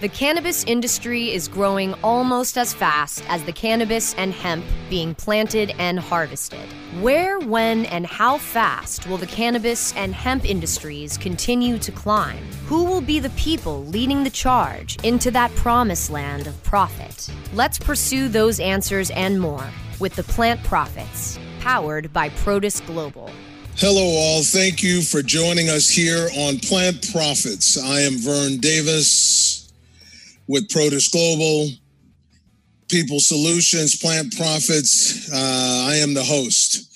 The cannabis industry is growing almost as fast as the cannabis and hemp being planted and harvested. Where, when, and how fast will the cannabis and hemp industries continue to climb? Who will be the people leading the charge into that promised land of profit? Let's pursue those answers and more with the Plant Profits, powered by Protis Global. Hello, all. Thank you for joining us here on Plant Profits. I am Vern Davis with Protis Global, People Solutions, Plant Profits. Uh, I am the host.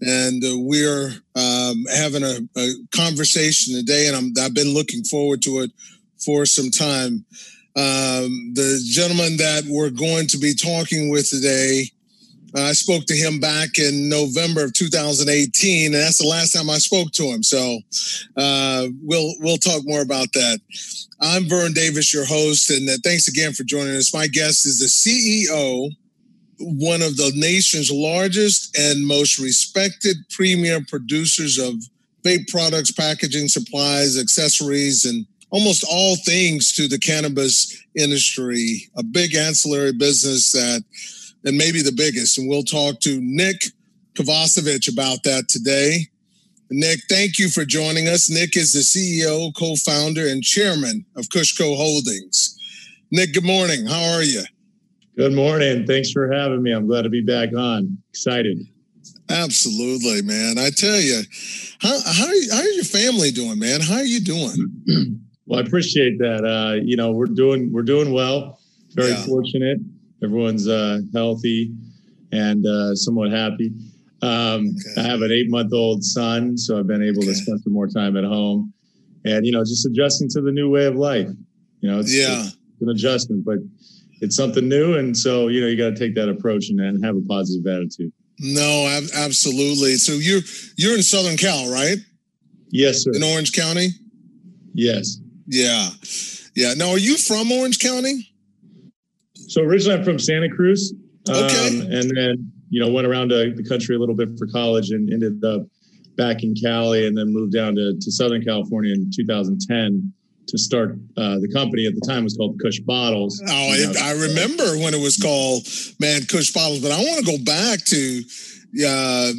And uh, we're um, having a, a, conversation today, and i have been looking forward to it for some time. Um, the gentleman that we're going to be talking with today I spoke to him back in November of 2018, and that's the last time I spoke to him. So uh, we'll we'll talk more about that. I'm Vern Davis, your host, and uh, thanks again for joining us. My guest is the CEO, one of the nation's largest and most respected premier producers of vape products, packaging, supplies, accessories, and almost all things to the cannabis industry. A big ancillary business that and maybe the biggest. And we'll talk to Nick Kovacevic about that today. Nick, thank you for joining us. Nick is the CEO, co founder, and chairman of Kushco Holdings. Nick, good morning. How are you? Good morning. Thanks for having me. I'm glad to be back on. Excited. Absolutely, man. I tell you, how how are, how are your family doing, man? How are you doing? well, I appreciate that. Uh, you know, we're doing we're doing well. Very yeah. fortunate everyone's uh, healthy and uh, somewhat happy. Um, okay. I have an eight month old son, so I've been able okay. to spend some more time at home and, you know, just adjusting to the new way of life. You know, it's, yeah. it's an adjustment, but it's something new. And so, you know, you got to take that approach and, and have a positive attitude. No, ab- absolutely. So you're, you're in Southern Cal, right? Yes, sir. In Orange County? Yes. Yeah. Yeah. Now, are you from Orange County? So originally I'm from Santa Cruz. Okay. Um, and then, you know, went around the country a little bit for college and ended up back in Cali and then moved down to, to Southern California in 2010 to start uh, the company at the time was called Kush Bottles. Oh, it, I remember when it was called man Kush Bottles, but I want to go back to uh,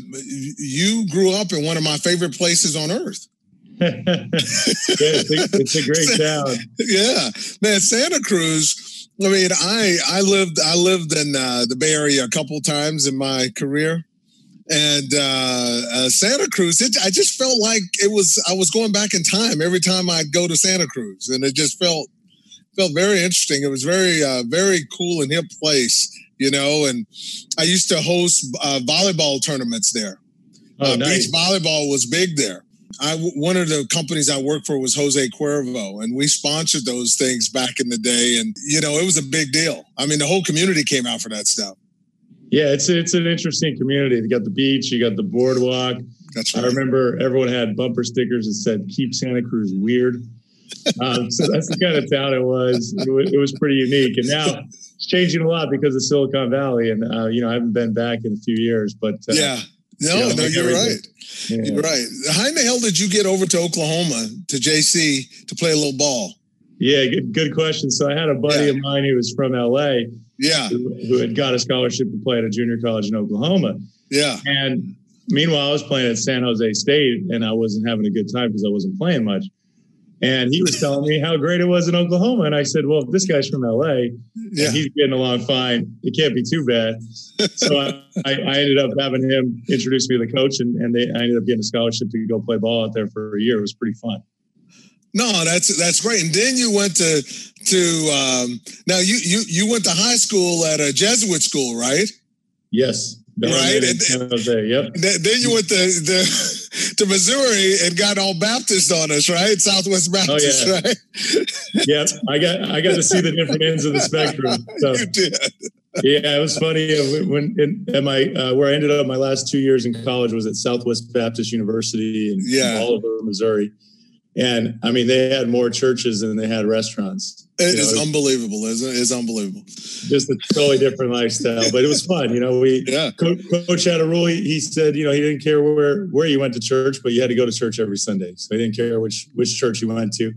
you grew up in one of my favorite places on earth. yeah, it's, a, it's a great town. Yeah, man, Santa Cruz I mean, I I lived I lived in uh, the Bay Area a couple times in my career, and uh, uh, Santa Cruz. It, I just felt like it was I was going back in time every time I'd go to Santa Cruz, and it just felt felt very interesting. It was very uh, very cool and hip place, you know. And I used to host uh, volleyball tournaments there. Oh, uh, nice. Beach volleyball was big there. I one of the companies I worked for was Jose Cuervo, and we sponsored those things back in the day. And you know, it was a big deal. I mean, the whole community came out for that stuff. Yeah, it's it's an interesting community. You got the beach, you got the boardwalk. That's right. I remember everyone had bumper stickers that said "Keep Santa Cruz Weird." Um, so that's the kind of town it was. It, was. it was pretty unique, and now it's changing a lot because of Silicon Valley. And uh, you know, I haven't been back in a few years, but uh, yeah, no, you know, no, you're right. Yeah. You're right. How in the hell did you get over to Oklahoma to JC to play a little ball? Yeah, good, good question. So I had a buddy yeah. of mine who was from LA. Yeah. Who, who, had got a scholarship to play at a junior college in Oklahoma. Yeah. And meanwhile, I was playing at San Jose State and I wasn't having a good time because I wasn't playing much. And he was telling me how great it was in Oklahoma. And I said, well, this guy's from LA yeah. he's getting along fine, it can't be too bad. So I, I, ended up having him introduce me to the coach and, and they, I ended up getting a scholarship to go play ball out there for a year. It was pretty fun. No, that's that's great. And then you went to to um, now you you you went to high school at a Jesuit school, right? Yes right? And. Yep. Then you went to, the to Missouri and got all Baptist on us, right? Southwest Baptist, oh, yeah. right? yep. I got I got to see the different ends of the spectrum. So, you did. yeah, it was funny uh, when in, at my uh, where I ended up my last two years in college was at Southwest Baptist University in, yeah. in Bolivar, Missouri. And I mean, they had more churches than they had restaurants. It is know, unbelievable, isn't it? It's unbelievable. Just a totally different lifestyle, but it was fun. You know, we yeah. Coach, Coach had a rule. He, said, you know, he didn't care where where you went to church, but you had to go to church every Sunday. So he didn't care which which church you went to.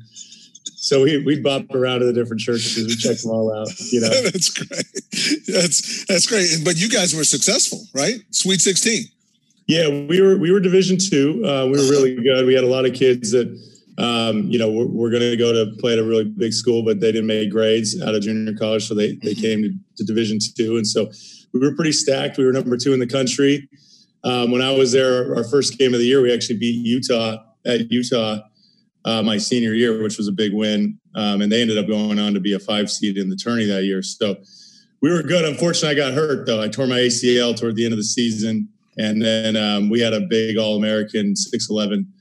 So we we'd bop around to the different churches. We checked them all out. You know, that's great. That's that's great. But you guys were successful, right? Sweet sixteen. Yeah, we were we were Division two. Uh, we were really good. We had a lot of kids that um, you know we're, we're going to go to play at a really big school, but they didn't make grades out of junior college, so they they mm-hmm. came to, to Division two, and so we were pretty stacked. We were number two in the country. Um, when I was there, our first game of the year, we actually beat Utah at Utah uh, my senior year, which was a big win. Um, and they ended up going on to be a five seed in the tourney that year. So we were good. Unfortunately, I got hurt though. I tore my ACL toward the end of the season, and then um, we had a big All American six eleven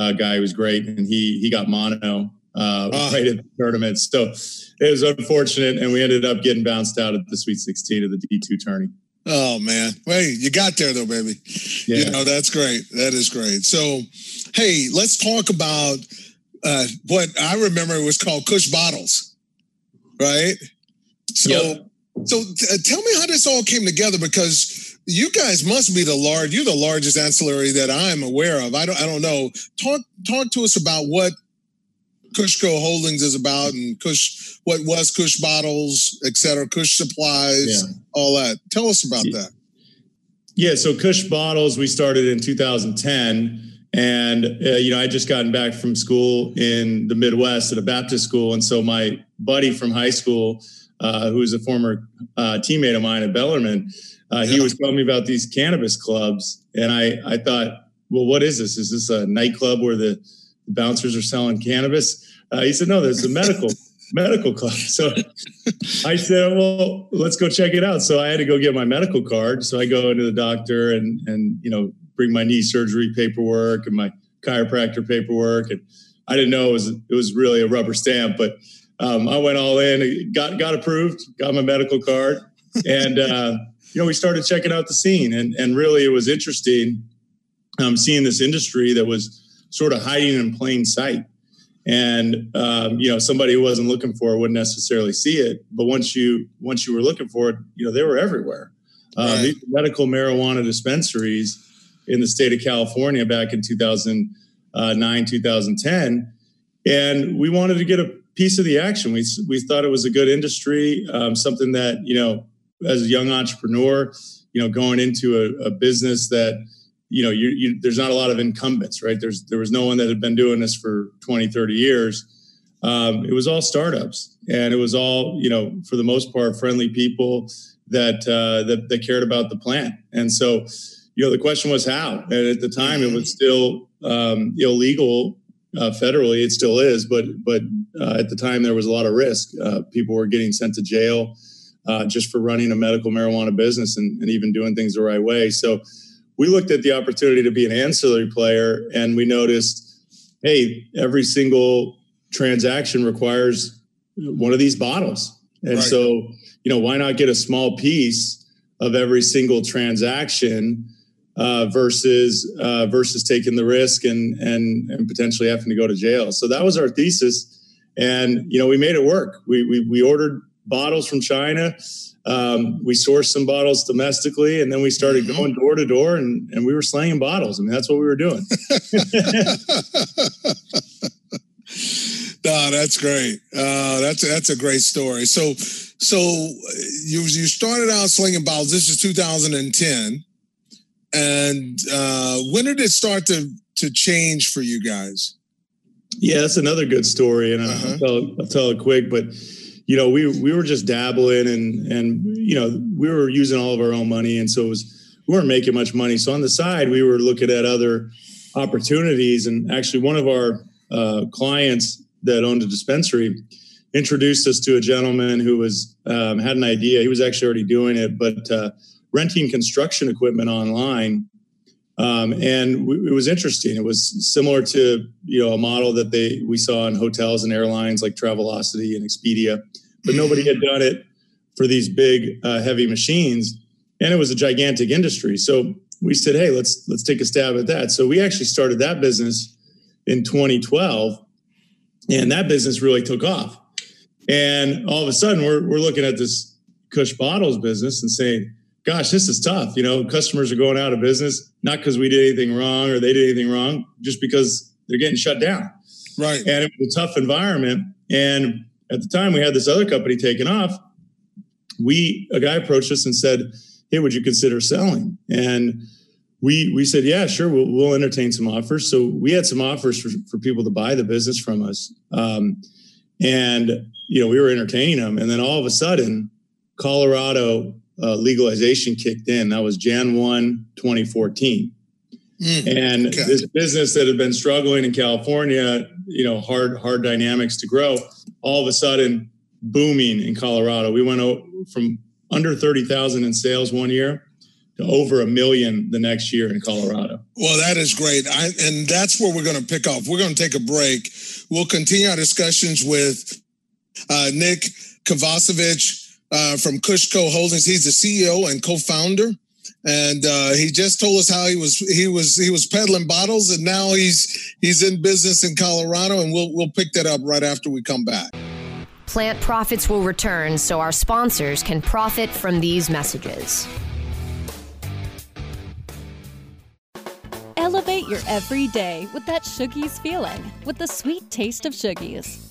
uh, guy who was great, and he he got mono uh, oh. right at the tournament. So it was unfortunate, and we ended up getting bounced out at the Sweet Sixteen of the D two tourney. Oh man, wait, you got there though, baby. Yeah. You know that's great. That is great. So, hey, let's talk about uh, what I remember was called Kush bottles, right? So, yep. so uh, tell me how this all came together because you guys must be the large. You're the largest ancillary that I'm aware of. I don't. I don't know. Talk talk to us about what Kushco Holdings is about and Kush what was Kush bottles, et cetera, Kush supplies, yeah. all that. Tell us about yeah. that. Yeah, so Kush bottles we started in 2010 and, uh, you know, I just gotten back from school in the Midwest at a Baptist school. And so my buddy from high school, uh, who was a former uh, teammate of mine at Bellarmine, uh, he was telling me about these cannabis clubs. And I, I thought, well, what is this? Is this a nightclub where the bouncers are selling cannabis? Uh, he said, no, there's a medical medical club. So I said, well, let's go check it out. So I had to go get my medical card. So I go into the doctor and, and, you know, bring my knee surgery paperwork and my chiropractor paperwork. And I didn't know it was, it was really a rubber stamp, but um, I went all in, got, got approved, got my medical card. And, uh, you know, we started checking out the scene and, and really it was interesting um, seeing this industry that was sort of hiding in plain sight. And um, you know, somebody who wasn't looking for it wouldn't necessarily see it. But once you once you were looking for it, you know, they were everywhere. Uh. These medical marijuana dispensaries in the state of California back in 2009, 2010. And we wanted to get a piece of the action. We, we thought it was a good industry, um, something that, you know, as a young entrepreneur, you know, going into a, a business that, you know, you, you, there's not a lot of incumbents, right? There's, there was no one that had been doing this for 20, 30 years. Um, it was all startups and it was all, you know, for the most part, friendly people that, uh, that, that cared about the plant. And so, you know, the question was how. And at the time, it was still um, illegal uh, federally. It still is, but but uh, at the time, there was a lot of risk. Uh, people were getting sent to jail uh, just for running a medical marijuana business and, and even doing things the right way. So we looked at the opportunity to be an ancillary player, and we noticed, hey, every single transaction requires one of these bottles, and right. so you know, why not get a small piece of every single transaction? uh, versus uh, versus taking the risk and and and potentially having to go to jail. So that was our thesis, and you know we made it work. We we, we ordered bottles from China. Um, we sourced some bottles domestically, and then we started mm-hmm. going door to door, and and we were slanging bottles. I mean, that's what we were doing. no, that's great. Uh, that's that's a great story. So, so you you started out slinging bottles. This is 2010. And uh, when did it start to to change for you guys? Yeah, that's another good story, and uh-huh. I'll, tell, I'll tell it quick. But you know, we we were just dabbling, and and you know, we were using all of our own money, and so it was we weren't making much money. So on the side, we were looking at other opportunities, and actually, one of our uh, clients that owned a dispensary introduced us to a gentleman who was um, had an idea. He was actually already doing it, but uh, renting construction equipment online. Um, and w- it was interesting. It was similar to you know a model that they we saw in hotels and airlines like Travelocity and Expedia, but nobody had done it for these big uh, heavy machines, and it was a gigantic industry. So we said, hey, let's let's take a stab at that. So we actually started that business in 2012, and that business really took off. And all of a sudden, we're we're looking at this Kush Bottles business and saying, gosh, this is tough. You know, customers are going out of business, not because we did anything wrong or they did anything wrong, just because they're getting shut down. Right. And it was a tough environment. And at the time, we had this other company taking off. We a guy approached us and said, "Hey, would you consider selling?" And we we said, "Yeah, sure. We'll, we'll entertain some offers." So we had some offers for, for people to buy the business from us, um, and you know we were entertaining them. And then all of a sudden, Colorado uh, legalization kicked in. That was Jan 1, 2014. Mm, and okay. this business that had been struggling in California, you know, hard hard dynamics to grow, all of a sudden booming in Colorado. We went from under 30,000 in sales one year to over a million the next year in Colorado. Well, that is great. I, and that's where we're going to pick off. We're going to take a break. We'll continue our discussions with uh, Nick Kovacevic uh, from Kushco Holdings. He's the CEO and co-founder and uh, he just told us how he was he was he was peddling bottles, and now he's he's in business in Colorado, and we'll we'll pick that up right after we come back. Plant profits will return, so our sponsors can profit from these messages. Elevate your everyday with that Shoogies feeling, with the sweet taste of Shoogies.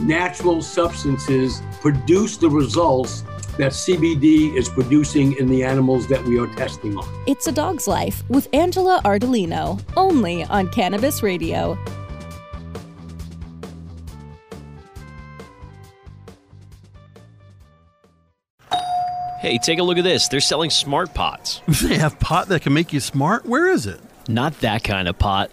natural substances produce the results that CBD is producing in the animals that we are testing on. It's a Dog's Life with Angela Ardolino, only on Cannabis Radio. Hey, take a look at this. They're selling smart pots. They have pot that can make you smart? Where is it? Not that kind of pot.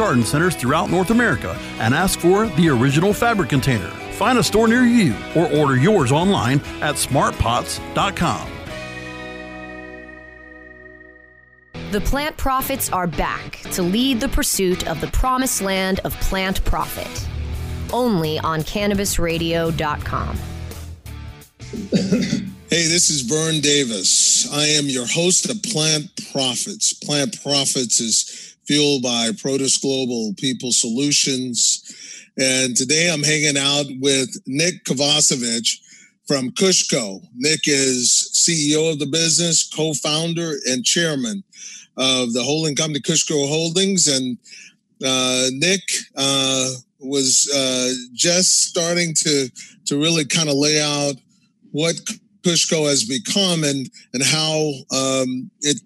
garden centers throughout North America and ask for the original fabric container. Find a store near you or order yours online at smartpots.com. The plant profits are back to lead the pursuit of the promised land of plant profit. Only on cannabisradio.com. Hey, this is Vern Davis. I am your host of Plant Profits. Plant Profits is fueled by Protis Global People Solutions. And today I'm hanging out with Nick Kovacevic from Kushco. Nick is CEO of the business, co founder, and chairman of the holding company Kushco Holdings. And uh, Nick uh, was uh, just starting to, to really kind of lay out what Kushco has become and and how um, it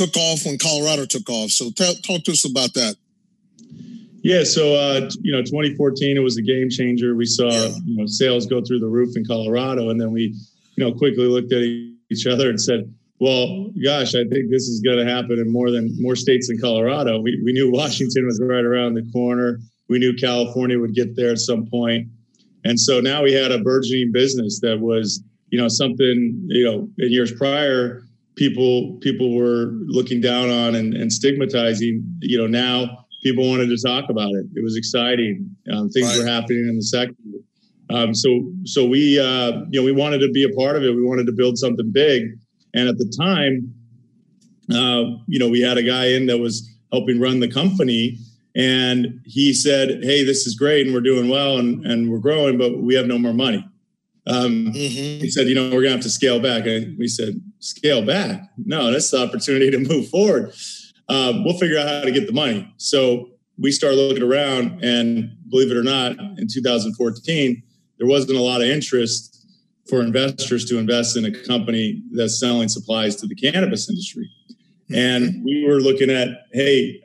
took off when Colorado took off. So talk to us about that. Yeah, so uh, you know, 2014 it was a game changer. We saw yeah. you know sales go through the roof in Colorado, and then we you know quickly looked at each other and said, "Well, gosh, I think this is going to happen in more than more states than Colorado." We we knew Washington was right around the corner. We knew California would get there at some point, and so now we had a burgeoning business that was you know something you know in years prior people people were looking down on and, and stigmatizing you know now people wanted to talk about it it was exciting um, things right. were happening in the sector um, so so we uh, you know we wanted to be a part of it we wanted to build something big and at the time uh, you know we had a guy in that was helping run the company. And he said, Hey, this is great and we're doing well and, and we're growing, but we have no more money. Um, mm-hmm. He said, You know, we're going to have to scale back. And we said, Scale back? No, that's the opportunity to move forward. Uh, we'll figure out how to get the money. So we started looking around, and believe it or not, in 2014, there wasn't a lot of interest for investors to invest in a company that's selling supplies to the cannabis industry. Mm-hmm. And we were looking at, hey,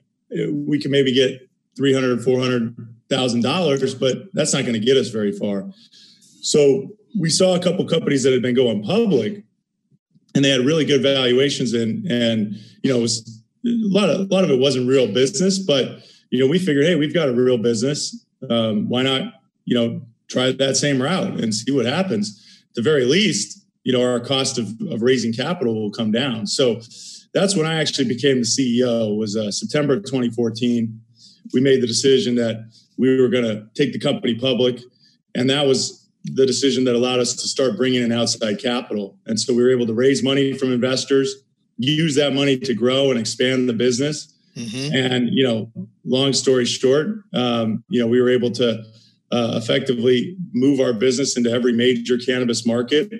we can maybe get 300, 400,000 dollars, but that's not going to get us very far. So we saw a couple companies that had been going public and they had really good valuations and, and, you know, it was a lot of, a lot of it wasn't real business, but, you know, we figured, Hey, we've got a real business. Um, why not, you know, try that same route and see what happens. At the very least, you know, our cost of, of raising capital will come down. So that's when I actually became the CEO was uh, September 2014. We made the decision that we were going to take the company public. And that was the decision that allowed us to start bringing in outside capital. And so we were able to raise money from investors, use that money to grow and expand the business. Mm-hmm. And, you know, long story short, um, you know, we were able to uh, effectively move our business into every major cannabis market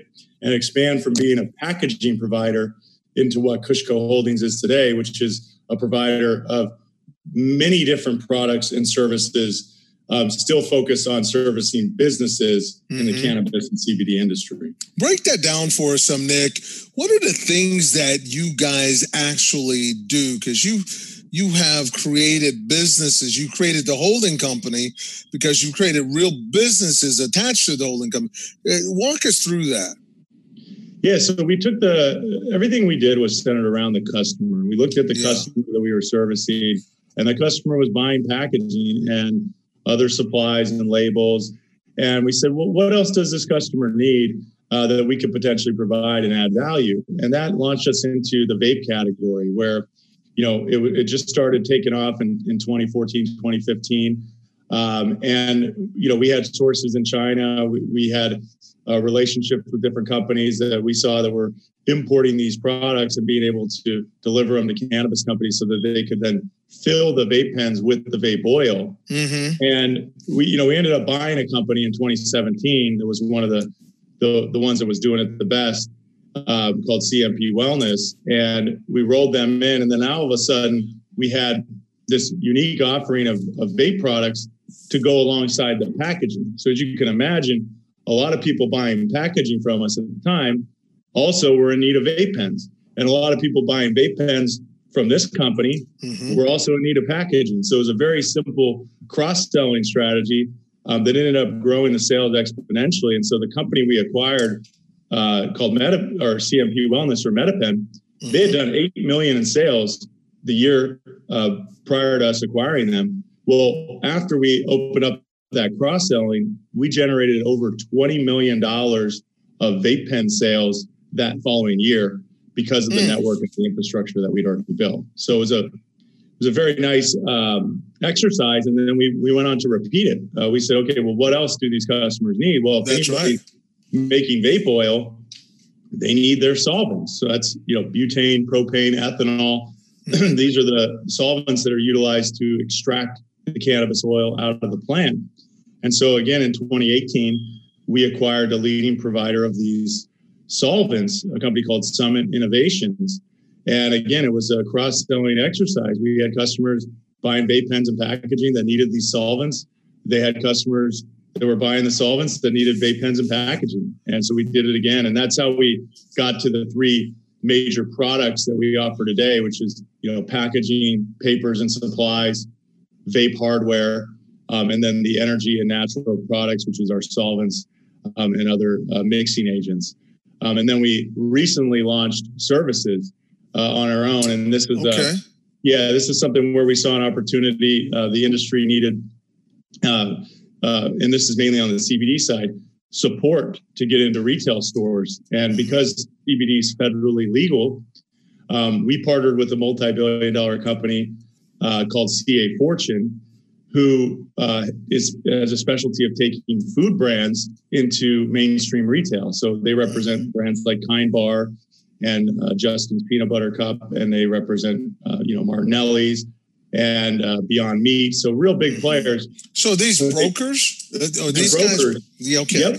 and expand from being a packaging provider into what KushCo Holdings is today, which is a provider of many different products and services, um, still focused on servicing businesses mm-hmm. in the mm-hmm. cannabis and CBD industry. Break that down for us some, Nick. What are the things that you guys actually do? Because you you have created businesses. You created the holding company because you created real businesses attached to the holding company. Uh, walk us through that. Yeah, so we took the everything we did was centered around the customer. We looked at the yeah. customer that we were servicing, and the customer was buying packaging and other supplies and labels. And we said, well, what else does this customer need uh, that we could potentially provide and add value? And that launched us into the vape category, where you know, it, it just started taking off in, in 2014, 2015. Um, and, you know, we had sources in China. We, we had uh, relationships with different companies that we saw that were importing these products and being able to deliver them to cannabis companies so that they could then fill the vape pens with the vape oil. Mm-hmm. And we, you know, we ended up buying a company in 2017 that was one of the, the, the ones that was doing it the best uh, called CMP Wellness, and we rolled them in. And then all of a sudden, we had this unique offering of, of vape products to go alongside the packaging. So as you can imagine, a lot of people buying packaging from us at the time also were in need of vape pens. And a lot of people buying vape pens from this company mm-hmm. were also in need of packaging. So it was a very simple cross-selling strategy um, that ended up growing the sales exponentially. And so the company we acquired uh, called Meta or CMP Wellness or MetaPen. Mm-hmm. They had done eight million in sales the year uh, prior to us acquiring them. Well, after we opened up that cross selling, we generated over twenty million dollars of vape pen sales that following year because of the mm. network and the infrastructure that we'd already built. So it was a it was a very nice um, exercise, and then we we went on to repeat it. Uh, we said, okay, well, what else do these customers need? Well, if That's right making vape oil, they need their solvents. So that's you know butane, propane, ethanol. These are the solvents that are utilized to extract the cannabis oil out of the plant. And so again, in 2018, we acquired a leading provider of these solvents, a company called Summit Innovations. And again, it was a cross-selling exercise. We had customers buying vape pens and packaging that needed these solvents. They had customers that were buying the solvents that needed vape pens and packaging. And so we did it again. And that's how we got to the three major products that we offer today, which is, you know, packaging, papers and supplies, vape hardware, um, and then the energy and natural products, which is our solvents um, and other uh, mixing agents. Um, and then we recently launched services uh, on our own. And this was, uh, okay. uh, yeah, this is something where we saw an opportunity. Uh, the industry needed uh, uh, and this is mainly on the CBD side, support to get into retail stores. And because CBD is federally legal, um, we partnered with a multi-billion dollar company uh, called CA Fortune, who uh, is has a specialty of taking food brands into mainstream retail. So they represent brands like Kind Bar and uh, Justin's Peanut Butter Cup, and they represent uh, you know Martinelli's, and uh, Beyond Meat. So real big players. So these brokers, uh, these brokers. guys, yeah, okay. Yep.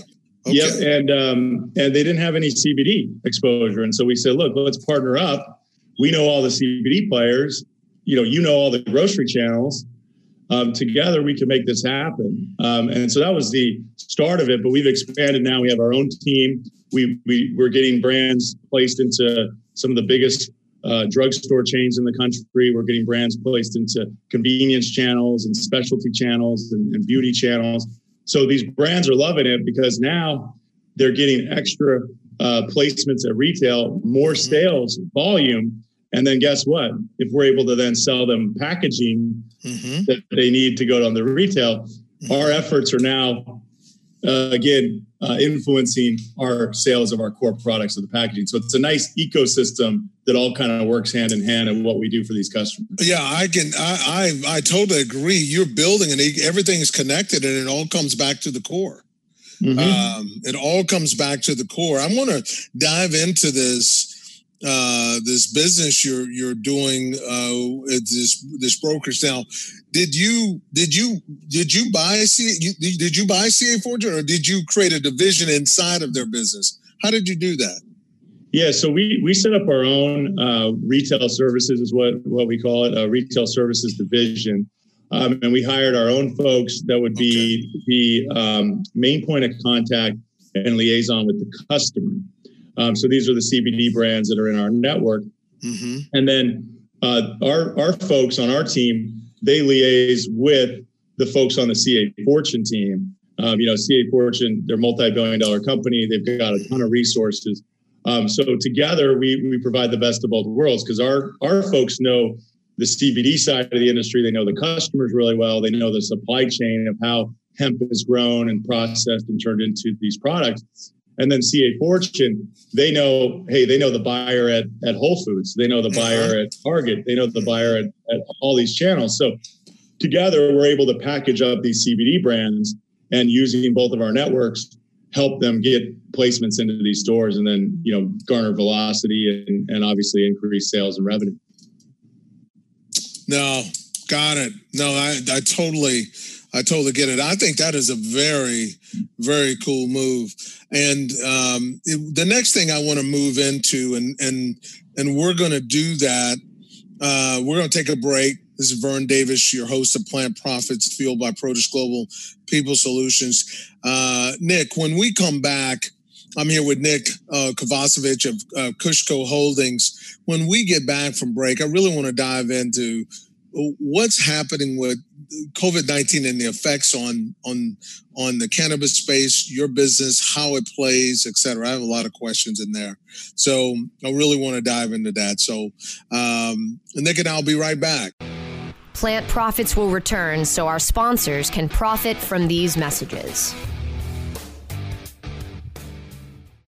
Okay. Yep, and um, and they didn't have any CBD exposure, and so we said, look, let's partner up. We know all the CBD players. You know, you know all the grocery channels. Um, together, we can make this happen. Um, and so that was the start of it. But we've expanded now. We have our own team. We we we're getting brands placed into some of the biggest uh, drugstore chains in the country. We're getting brands placed into convenience channels and specialty channels and, and beauty channels. So these brands are loving it because now they're getting extra uh, placements at retail, more mm-hmm. sales volume. And then guess what? If we're able to then sell them packaging mm-hmm. that they need to go on the retail, mm-hmm. our efforts are now uh, again uh, influencing our sales of our core products of the packaging. So it's a nice ecosystem that all kind of works hand in hand in what we do for these customers. Yeah, I can. I I, I totally agree. You're building and everything is connected, and it all comes back to the core. Mm-hmm. Um, it all comes back to the core. I want to dive into this uh, this business you're you're doing uh, this this brokerage now. Did you did you did you buy C did you buy CA Fortune or did you create a division inside of their business? How did you do that? Yeah, so we we set up our own uh, retail services is what what we call it, a retail services division. Um, and we hired our own folks that would be okay. the um, main point of contact and liaison with the customer. Um, so these are the CBD brands that are in our network. Mm-hmm. And then uh, our, our folks on our team, they liaise with the folks on the CA Fortune team. Um, you know, CA Fortune, they're multi-billion dollar company. They've got a ton of resources. Um, so together we, we provide the best of both worlds because our, our folks know the CBD side of the industry. They know the customers really well. They know the supply chain of how hemp is grown and processed and turned into these products. And then CA Fortune, they know, hey, they know the buyer at, at Whole Foods, they know the uh-huh. buyer at Target, they know the buyer at, at all these channels. So together, we're able to package up these CBD brands and using both of our networks, help them get placements into these stores and then, you know, garner velocity and, and obviously increase sales and revenue. No, got it. No, I, I totally, I totally get it. I think that is a very, very cool move. And um, it, the next thing I want to move into, and and and we're going to do that. Uh, we're going to take a break. This is Vern Davis, your host of Plant Profits, fueled by Protis Global People Solutions. Uh, Nick, when we come back, I'm here with Nick uh, Kovacevic of uh, KushCo Holdings. When we get back from break, I really want to dive into what's happening with COVID nineteen and the effects on on on the cannabis space, your business, how it plays, et cetera. I have a lot of questions in there, so I really want to dive into that. So, um, Nick and I'll be right back. Plant profits will return, so our sponsors can profit from these messages.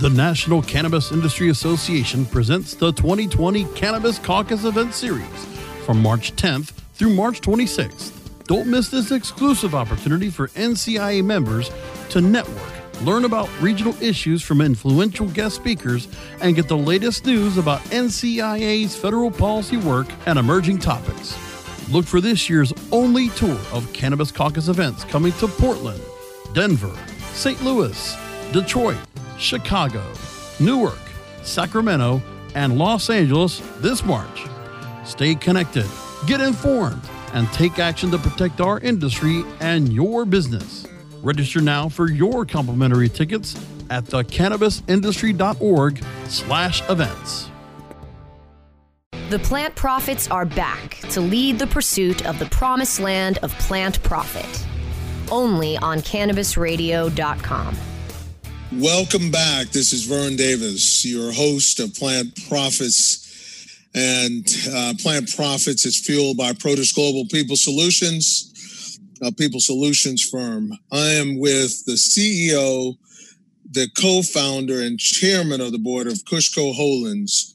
The National Cannabis Industry Association presents the 2020 Cannabis Caucus Event Series from March 10th through March 26th. Don't miss this exclusive opportunity for NCIA members to network, learn about regional issues from influential guest speakers, and get the latest news about NCIA's federal policy work and emerging topics. Look for this year's only tour of Cannabis Caucus events coming to Portland, Denver, St. Louis, Detroit, Chicago, Newark, Sacramento, and Los Angeles this March. Stay connected, get informed, and take action to protect our industry and your business. Register now for your complimentary tickets at thecannabisindustry.org slash events. The plant profits are back to lead the pursuit of the promised land of plant profit. Only on cannabisradio.com. Welcome back. This is Vern Davis, your host of Plant Profits. And uh, Plant Profits is fueled by Protis Global People Solutions, a people solutions firm. I am with the CEO, the co founder, and chairman of the board of Kushco Holdings,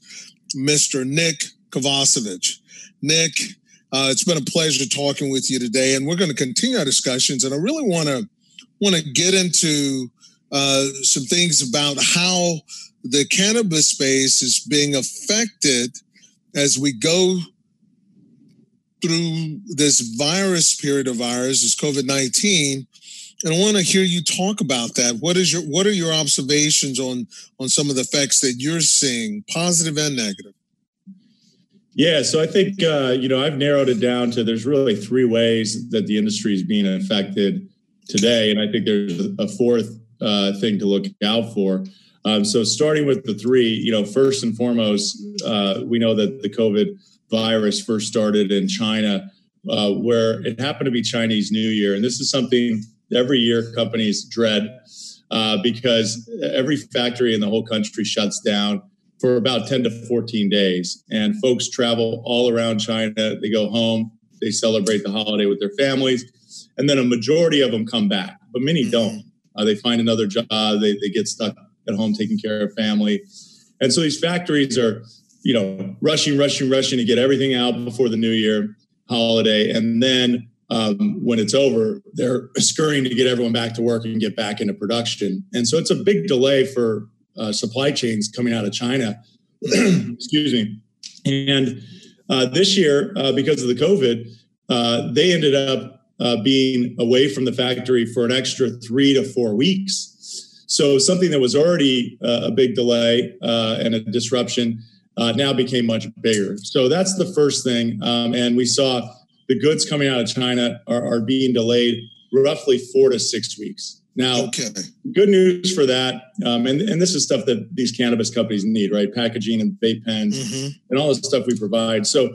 Mr. Nick Kovacevic. Nick, uh, it's been a pleasure talking with you today, and we're going to continue our discussions. And I really want to want to get into uh, some things about how the cannabis space is being affected as we go through this virus period of ours, this COVID nineteen, and I want to hear you talk about that. What is your what are your observations on on some of the effects that you're seeing, positive and negative? Yeah, so I think uh, you know I've narrowed it down to there's really three ways that the industry is being affected today, and I think there's a fourth uh, thing to look out for. Um, so starting with the three, you know, first and foremost, uh, we know that the COVID virus first started in China, uh, where it happened to be Chinese New Year, and this is something every year companies dread uh, because every factory in the whole country shuts down for about 10 to 14 days, and folks travel all around China. They go home, they celebrate the holiday with their families, and then a majority of them come back, but many mm-hmm. don't. Uh, they find another job. They, they get stuck at home taking care of family. And so these factories are, you know, rushing, rushing, rushing to get everything out before the new year holiday. And then um, when it's over, they're scurrying to get everyone back to work and get back into production. And so it's a big delay for uh, supply chains coming out of China. Excuse me. And uh, this year, uh, because of the COVID, uh, they ended up uh, being away from the factory for an extra three to four weeks. So something that was already uh, a big delay uh, and a disruption uh, now became much bigger. So that's the first thing. Um, and we saw the goods coming out of China are, are, being delayed roughly four to six weeks. Now, okay. good news for that. Um, and, and this is stuff that these cannabis companies need, right? Packaging and vape pens mm-hmm. and all the stuff we provide. So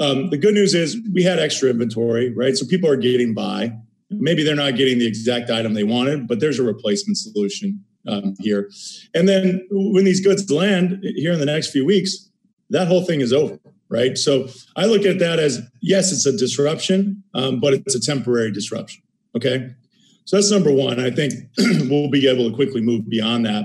um, the good news is we had extra inventory, right? So people are getting by. Maybe they're not getting the exact item they wanted, but there's a replacement solution um, here. And then when these goods land here in the next few weeks, that whole thing is over, right? So I look at that as yes, it's a disruption, um, but it's a temporary disruption. Okay. So that's number one. I think we'll be able to quickly move beyond that.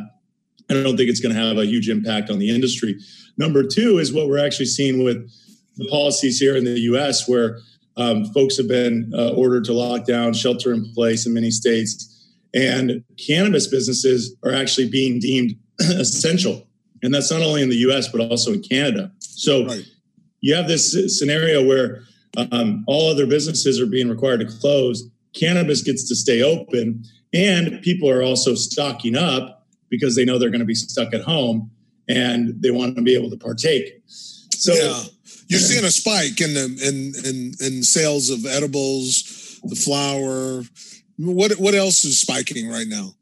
I don't think it's going to have a huge impact on the industry. Number two is what we're actually seeing with the policies here in the U.S. where um, folks have been uh, ordered to lock down, shelter in place in many states, and cannabis businesses are actually being deemed essential, and that's not only in the U.S. but also in Canada. So right. you have this scenario where um, all other businesses are being required to close. Cannabis gets to stay open, and people are also stocking up because they know they're going to be stuck at home and they want to be able to partake. So. Yeah you're seeing a spike in the in in in sales of edibles, the flower. What what else is spiking right now?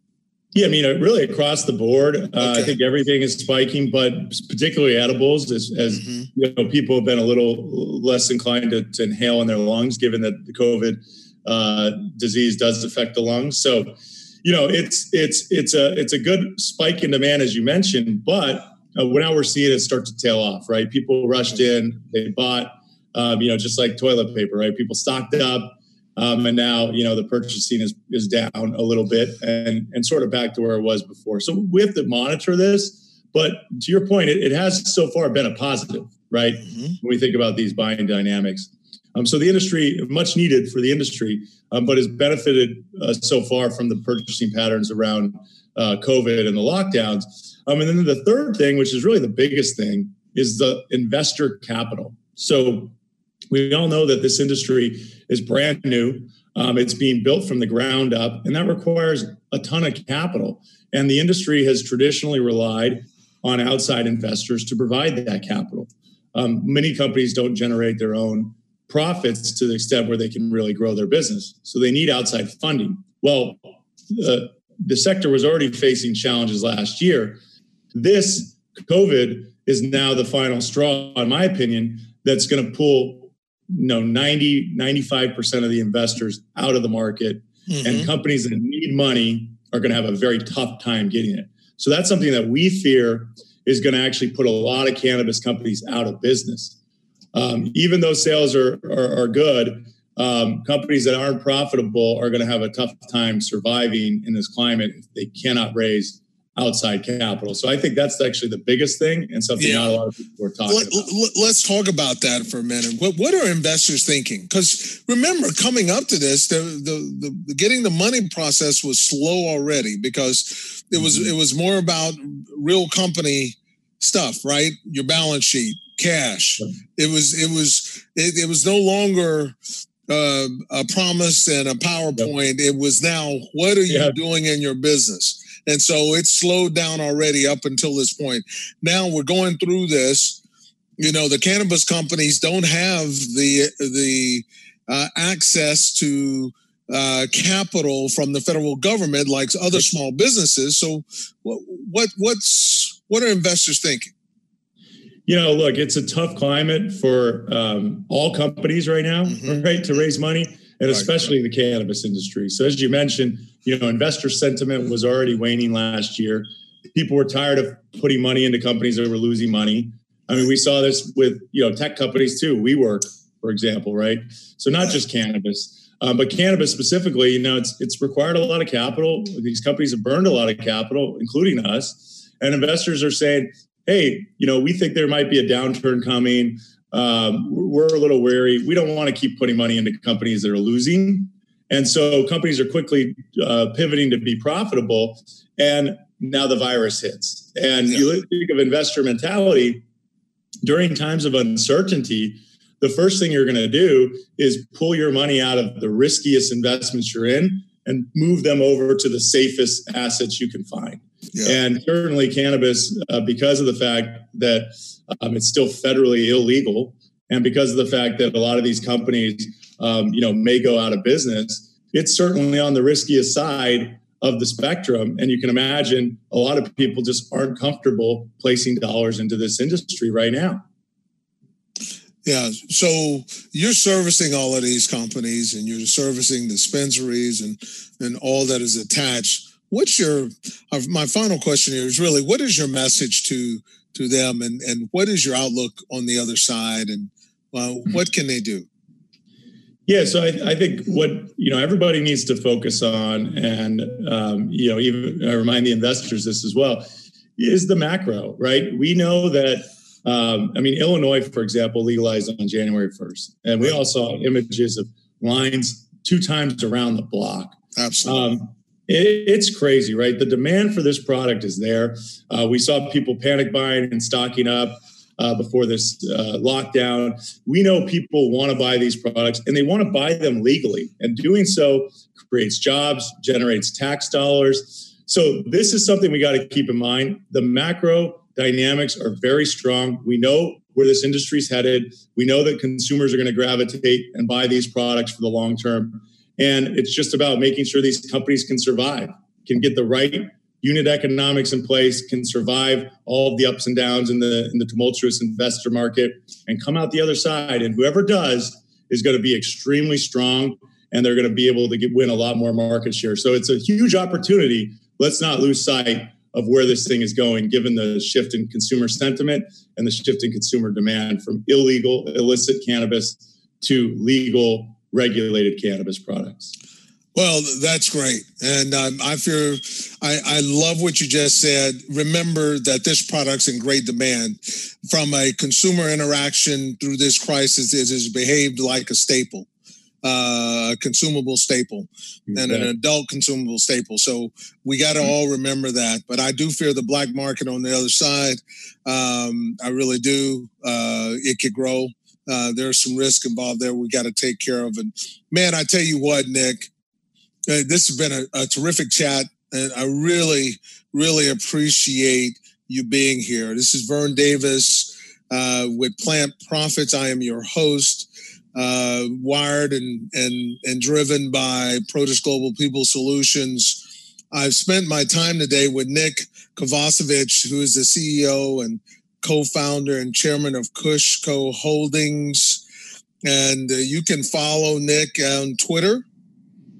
Yeah, I mean, uh, really across the board, uh, okay. I think everything is spiking, but particularly edibles, as, as mm-hmm. you know, people have been a little less inclined to, to inhale in their lungs, given that the COVID uh, disease does affect the lungs. So, you know, it's it's it's a it's a good spike in demand, as you mentioned, but uh, now we're seeing it start to tail off, right? People rushed in, they bought, um, you know, just like toilet paper, right? People stocked up, Um, and now, you know, the purchasing is, is down a little bit and, and sort of back to where it was before. So we have to monitor this. But to your point, it, it has so far been a positive, right? Mm-hmm. When we think about these buying dynamics. Um, so the industry, much needed for the industry, um, but has benefited uh, so far from the purchasing patterns around uh, COVID and the lockdowns. Um, and then the third thing, which is really the biggest thing, is the investor capital. So we all know that this industry is brand new. Um, it's being built from the ground up, and that requires a ton of capital. And the industry has traditionally relied on outside investors to provide that capital. Um, many companies don't generate their own profits to the extent where they can really grow their business. So they need outside funding. Well, the sector was already facing challenges last year. This COVID is now the final straw, in my opinion, that's going to pull you know 90 95% of the investors out of the market mm-hmm. and companies that need money are going to have a very tough time getting it so that's something that we fear is going to actually put a lot of cannabis companies out of business um, even though sales are, are, are good um, companies that aren't profitable are going to have a tough time surviving in this climate if they cannot raise outside capital. So I think that's actually the biggest thing and something yeah. not a lot of people are talking Let, about. Let's talk about that for a minute. What, what are investors thinking? Because remember, coming up to this, the, the, the, getting the money process was slow already because it was mm-hmm. it was more about real company stuff, right? Your balance sheet, cash. It was it was it, it was no longer uh, a promise and a PowerPoint. Yep. It was now what are you yeah. doing in your business? And so it's slowed down already up until this point. Now we're going through this. You know, the cannabis companies don't have the the uh, access to uh, capital from the federal government like other small businesses. So, what, what what's what are investors thinking? You know, look, it's a tough climate for um, all companies right now, mm-hmm. right, to raise money, and especially the cannabis industry. So, as you mentioned, you know, investor sentiment was already waning last year. People were tired of putting money into companies that were losing money. I mean, we saw this with you know tech companies too. WeWork, for example, right? So not just cannabis, um, but cannabis specifically. You know, it's it's required a lot of capital. These companies have burned a lot of capital, including us. And investors are saying, "Hey, you know, we think there might be a downturn coming. Um, we're a little wary. We don't want to keep putting money into companies that are losing." And so companies are quickly uh, pivoting to be profitable. And now the virus hits. And yeah. you think of investor mentality during times of uncertainty, the first thing you're going to do is pull your money out of the riskiest investments you're in and move them over to the safest assets you can find. Yeah. And certainly, cannabis, uh, because of the fact that um, it's still federally illegal, and because of the fact that a lot of these companies um, you know, may go out of business, it's certainly on the riskiest side of the spectrum. And you can imagine a lot of people just aren't comfortable placing dollars into this industry right now. Yeah. So you're servicing all of these companies and you're servicing dispensaries and, and all that is attached. What's your, uh, my final question here is really, what is your message to, to them and, and what is your outlook on the other side and uh, what can they do? Yeah, so I, I, think what you know everybody needs to focus on, and um, you know, even I remind the investors this as well, is the macro. Right? We know that. Um, I mean, Illinois, for example, legalized on January first, and we all saw images of lines two times around the block. Absolutely. Um, it's crazy, right? The demand for this product is there. Uh, we saw people panic buying and stocking up uh, before this uh, lockdown. We know people want to buy these products and they want to buy them legally. And doing so creates jobs, generates tax dollars. So, this is something we got to keep in mind. The macro dynamics are very strong. We know where this industry is headed. We know that consumers are going to gravitate and buy these products for the long term. And it's just about making sure these companies can survive, can get the right unit economics in place, can survive all of the ups and downs in the in the tumultuous investor market, and come out the other side. And whoever does is going to be extremely strong, and they're going to be able to get, win a lot more market share. So it's a huge opportunity. Let's not lose sight of where this thing is going, given the shift in consumer sentiment and the shift in consumer demand from illegal, illicit cannabis to legal regulated cannabis products. Well, that's great, and um, I fear I, I love what you just said. Remember that this product's in great demand. From a consumer interaction through this crisis, it has behaved like a staple, uh, consumable staple, and an adult consumable staple. So we got to all remember that. But I do fear the black market on the other side. Um, I really do. Uh, it could grow. Uh, there's some risk involved there. We got to take care of. And man, I tell you what, Nick uh, this has been a, a, terrific chat, and I really, really appreciate you being here. This is Vern Davis uh, with Plant Profits. I am your host, uh, wired and and and driven by Protis Global People Solutions. I've spent my time today with Nick Kovacevic, who is the CEO and co-founder and chairman of Kushco Holdings. And uh, you can follow Nick on Twitter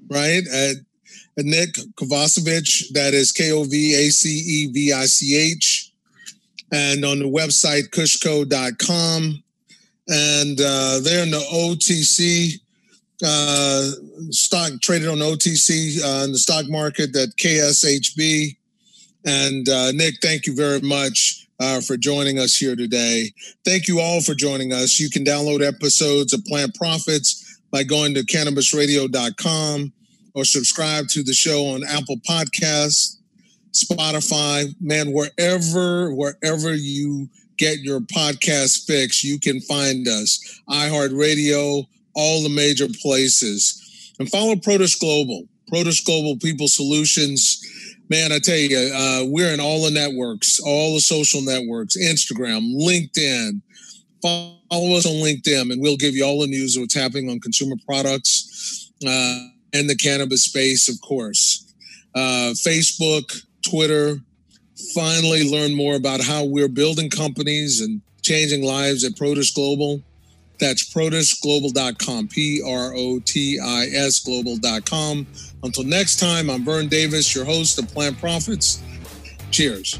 right? At, at Nick Kovacevic, that is K O V A C E V I C H. And on the website, kushco.com. And uh, they're in the OTC uh, stock traded on OTC uh, in the stock market that KSHB. And uh, Nick, thank you very much uh, for joining us here today. Thank you all for joining us. You can download episodes of Plant Profits by going to cannabisradio.com or subscribe to the show on Apple Podcasts, Spotify, man, wherever, wherever you get your podcast fix, you can find us. iHeartRadio, all the major places. And follow Protis Global, Protis Global People Solutions. Man, I tell you, uh, we're in all the networks, all the social networks, Instagram, LinkedIn. Follow us on LinkedIn, and we'll give you all the news of what's happening on consumer products. Uh, and the cannabis space, of course. Uh, Facebook, Twitter. Finally, learn more about how we're building companies and changing lives at Protis Global. That's protisglobal.com, P R O T I S global.com. Until next time, I'm Vern Davis, your host of Plant Profits. Cheers.